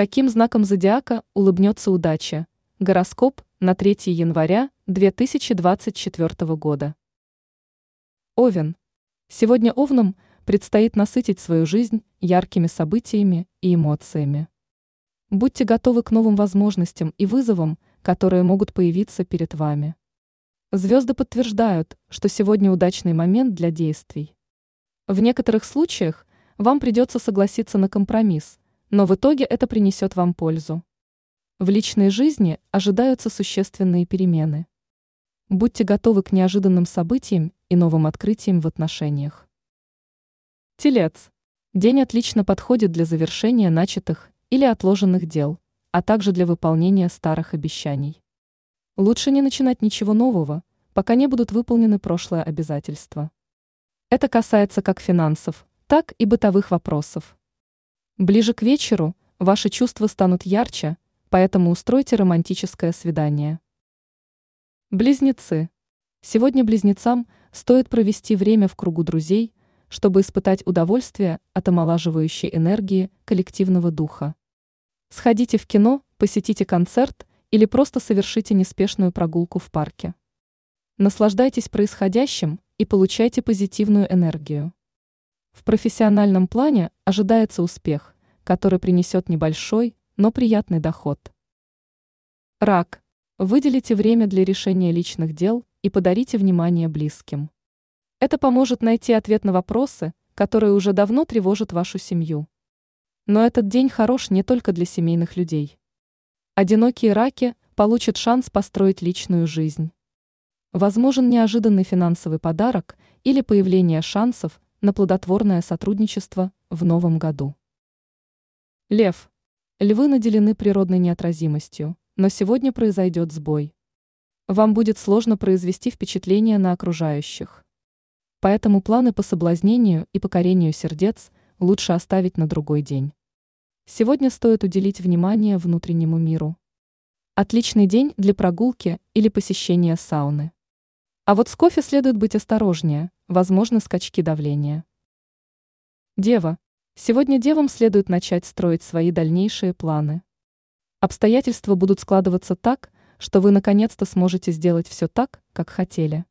Каким знаком зодиака улыбнется удача? Гороскоп на 3 января 2024 года. Овен. Сегодня Овнам предстоит насытить свою жизнь яркими событиями и эмоциями. Будьте готовы к новым возможностям и вызовам, которые могут появиться перед вами. Звезды подтверждают, что сегодня удачный момент для действий. В некоторых случаях вам придется согласиться на компромисс, но в итоге это принесет вам пользу. В личной жизни ожидаются существенные перемены. Будьте готовы к неожиданным событиям и новым открытиям в отношениях. Телец. День отлично подходит для завершения начатых или отложенных дел, а также для выполнения старых обещаний. Лучше не начинать ничего нового, пока не будут выполнены прошлые обязательства. Это касается как финансов, так и бытовых вопросов. Ближе к вечеру ваши чувства станут ярче, поэтому устройте романтическое свидание. Близнецы. Сегодня близнецам стоит провести время в кругу друзей, чтобы испытать удовольствие от омолаживающей энергии коллективного духа. Сходите в кино, посетите концерт или просто совершите неспешную прогулку в парке. Наслаждайтесь происходящим и получайте позитивную энергию. В профессиональном плане ожидается успех, который принесет небольшой, но приятный доход. Рак. Выделите время для решения личных дел и подарите внимание близким. Это поможет найти ответ на вопросы, которые уже давно тревожат вашу семью. Но этот день хорош не только для семейных людей. Одинокие раки получат шанс построить личную жизнь. Возможен неожиданный финансовый подарок или появление шансов на плодотворное сотрудничество в новом году. Лев. Львы наделены природной неотразимостью, но сегодня произойдет сбой. Вам будет сложно произвести впечатление на окружающих. Поэтому планы по соблазнению и покорению сердец лучше оставить на другой день. Сегодня стоит уделить внимание внутреннему миру. Отличный день для прогулки или посещения сауны. А вот с кофе следует быть осторожнее, возможно скачки давления. Дева. Сегодня девам следует начать строить свои дальнейшие планы. Обстоятельства будут складываться так, что вы наконец-то сможете сделать все так, как хотели.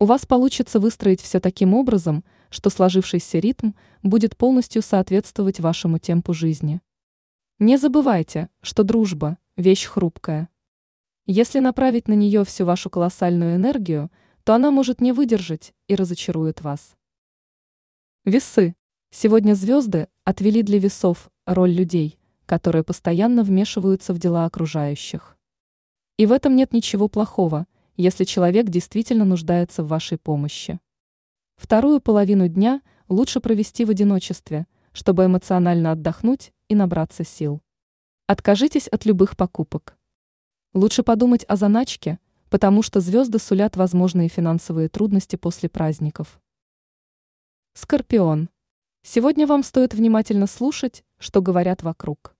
У вас получится выстроить все таким образом, что сложившийся ритм будет полностью соответствовать вашему темпу жизни. Не забывайте, что дружба – вещь хрупкая. Если направить на нее всю вашу колоссальную энергию, то она может не выдержать и разочарует вас. Весы. Сегодня звезды отвели для весов роль людей, которые постоянно вмешиваются в дела окружающих. И в этом нет ничего плохого, если человек действительно нуждается в вашей помощи. Вторую половину дня лучше провести в одиночестве, чтобы эмоционально отдохнуть и набраться сил. Откажитесь от любых покупок. Лучше подумать о заначке, потому что звезды сулят возможные финансовые трудности после праздников. Скорпион. Сегодня вам стоит внимательно слушать, что говорят вокруг.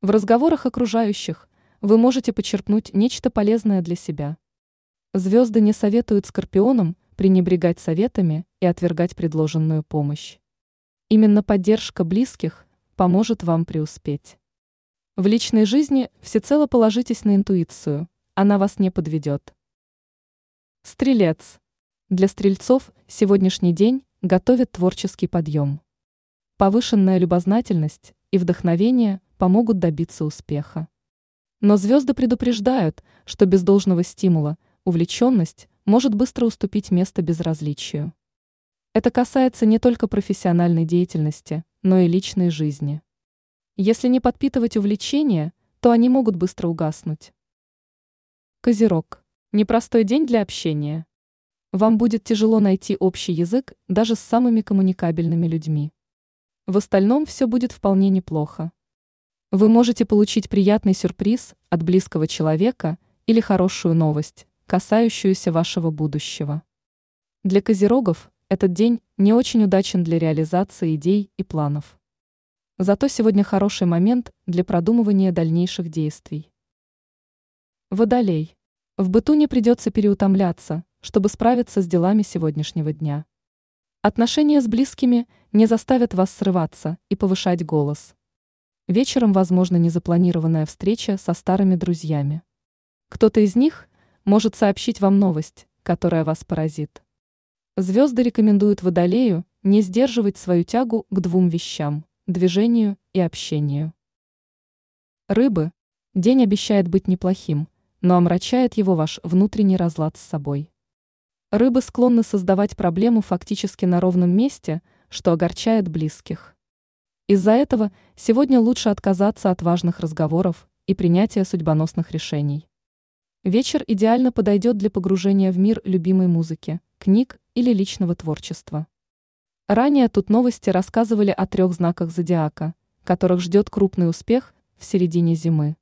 В разговорах окружающих вы можете почерпнуть нечто полезное для себя. Звезды не советуют скорпионам пренебрегать советами и отвергать предложенную помощь. Именно поддержка близких поможет вам преуспеть. В личной жизни всецело положитесь на интуицию, она вас не подведет. Стрелец. Для стрельцов сегодняшний день готовит творческий подъем. Повышенная любознательность и вдохновение помогут добиться успеха. Но звезды предупреждают, что без должного стимула увлеченность может быстро уступить место безразличию. Это касается не только профессиональной деятельности, но и личной жизни. Если не подпитывать увлечения, то они могут быстро угаснуть. Козерог. Непростой день для общения. Вам будет тяжело найти общий язык даже с самыми коммуникабельными людьми. В остальном все будет вполне неплохо. Вы можете получить приятный сюрприз от близкого человека или хорошую новость, касающуюся вашего будущего. Для козерогов этот день не очень удачен для реализации идей и планов. Зато сегодня хороший момент для продумывания дальнейших действий. Водолей. В быту не придется переутомляться, чтобы справиться с делами сегодняшнего дня. Отношения с близкими не заставят вас срываться и повышать голос. Вечером возможна незапланированная встреча со старыми друзьями. Кто-то из них может сообщить вам новость, которая вас поразит. Звезды рекомендуют Водолею не сдерживать свою тягу к двум вещам – движению и общению. Рыбы. День обещает быть неплохим, но омрачает его ваш внутренний разлад с собой. Рыбы склонны создавать проблему фактически на ровном месте, что огорчает близких. Из-за этого сегодня лучше отказаться от важных разговоров и принятия судьбоносных решений. Вечер идеально подойдет для погружения в мир любимой музыки, книг или личного творчества. Ранее тут новости рассказывали о трех знаках зодиака, которых ждет крупный успех в середине зимы.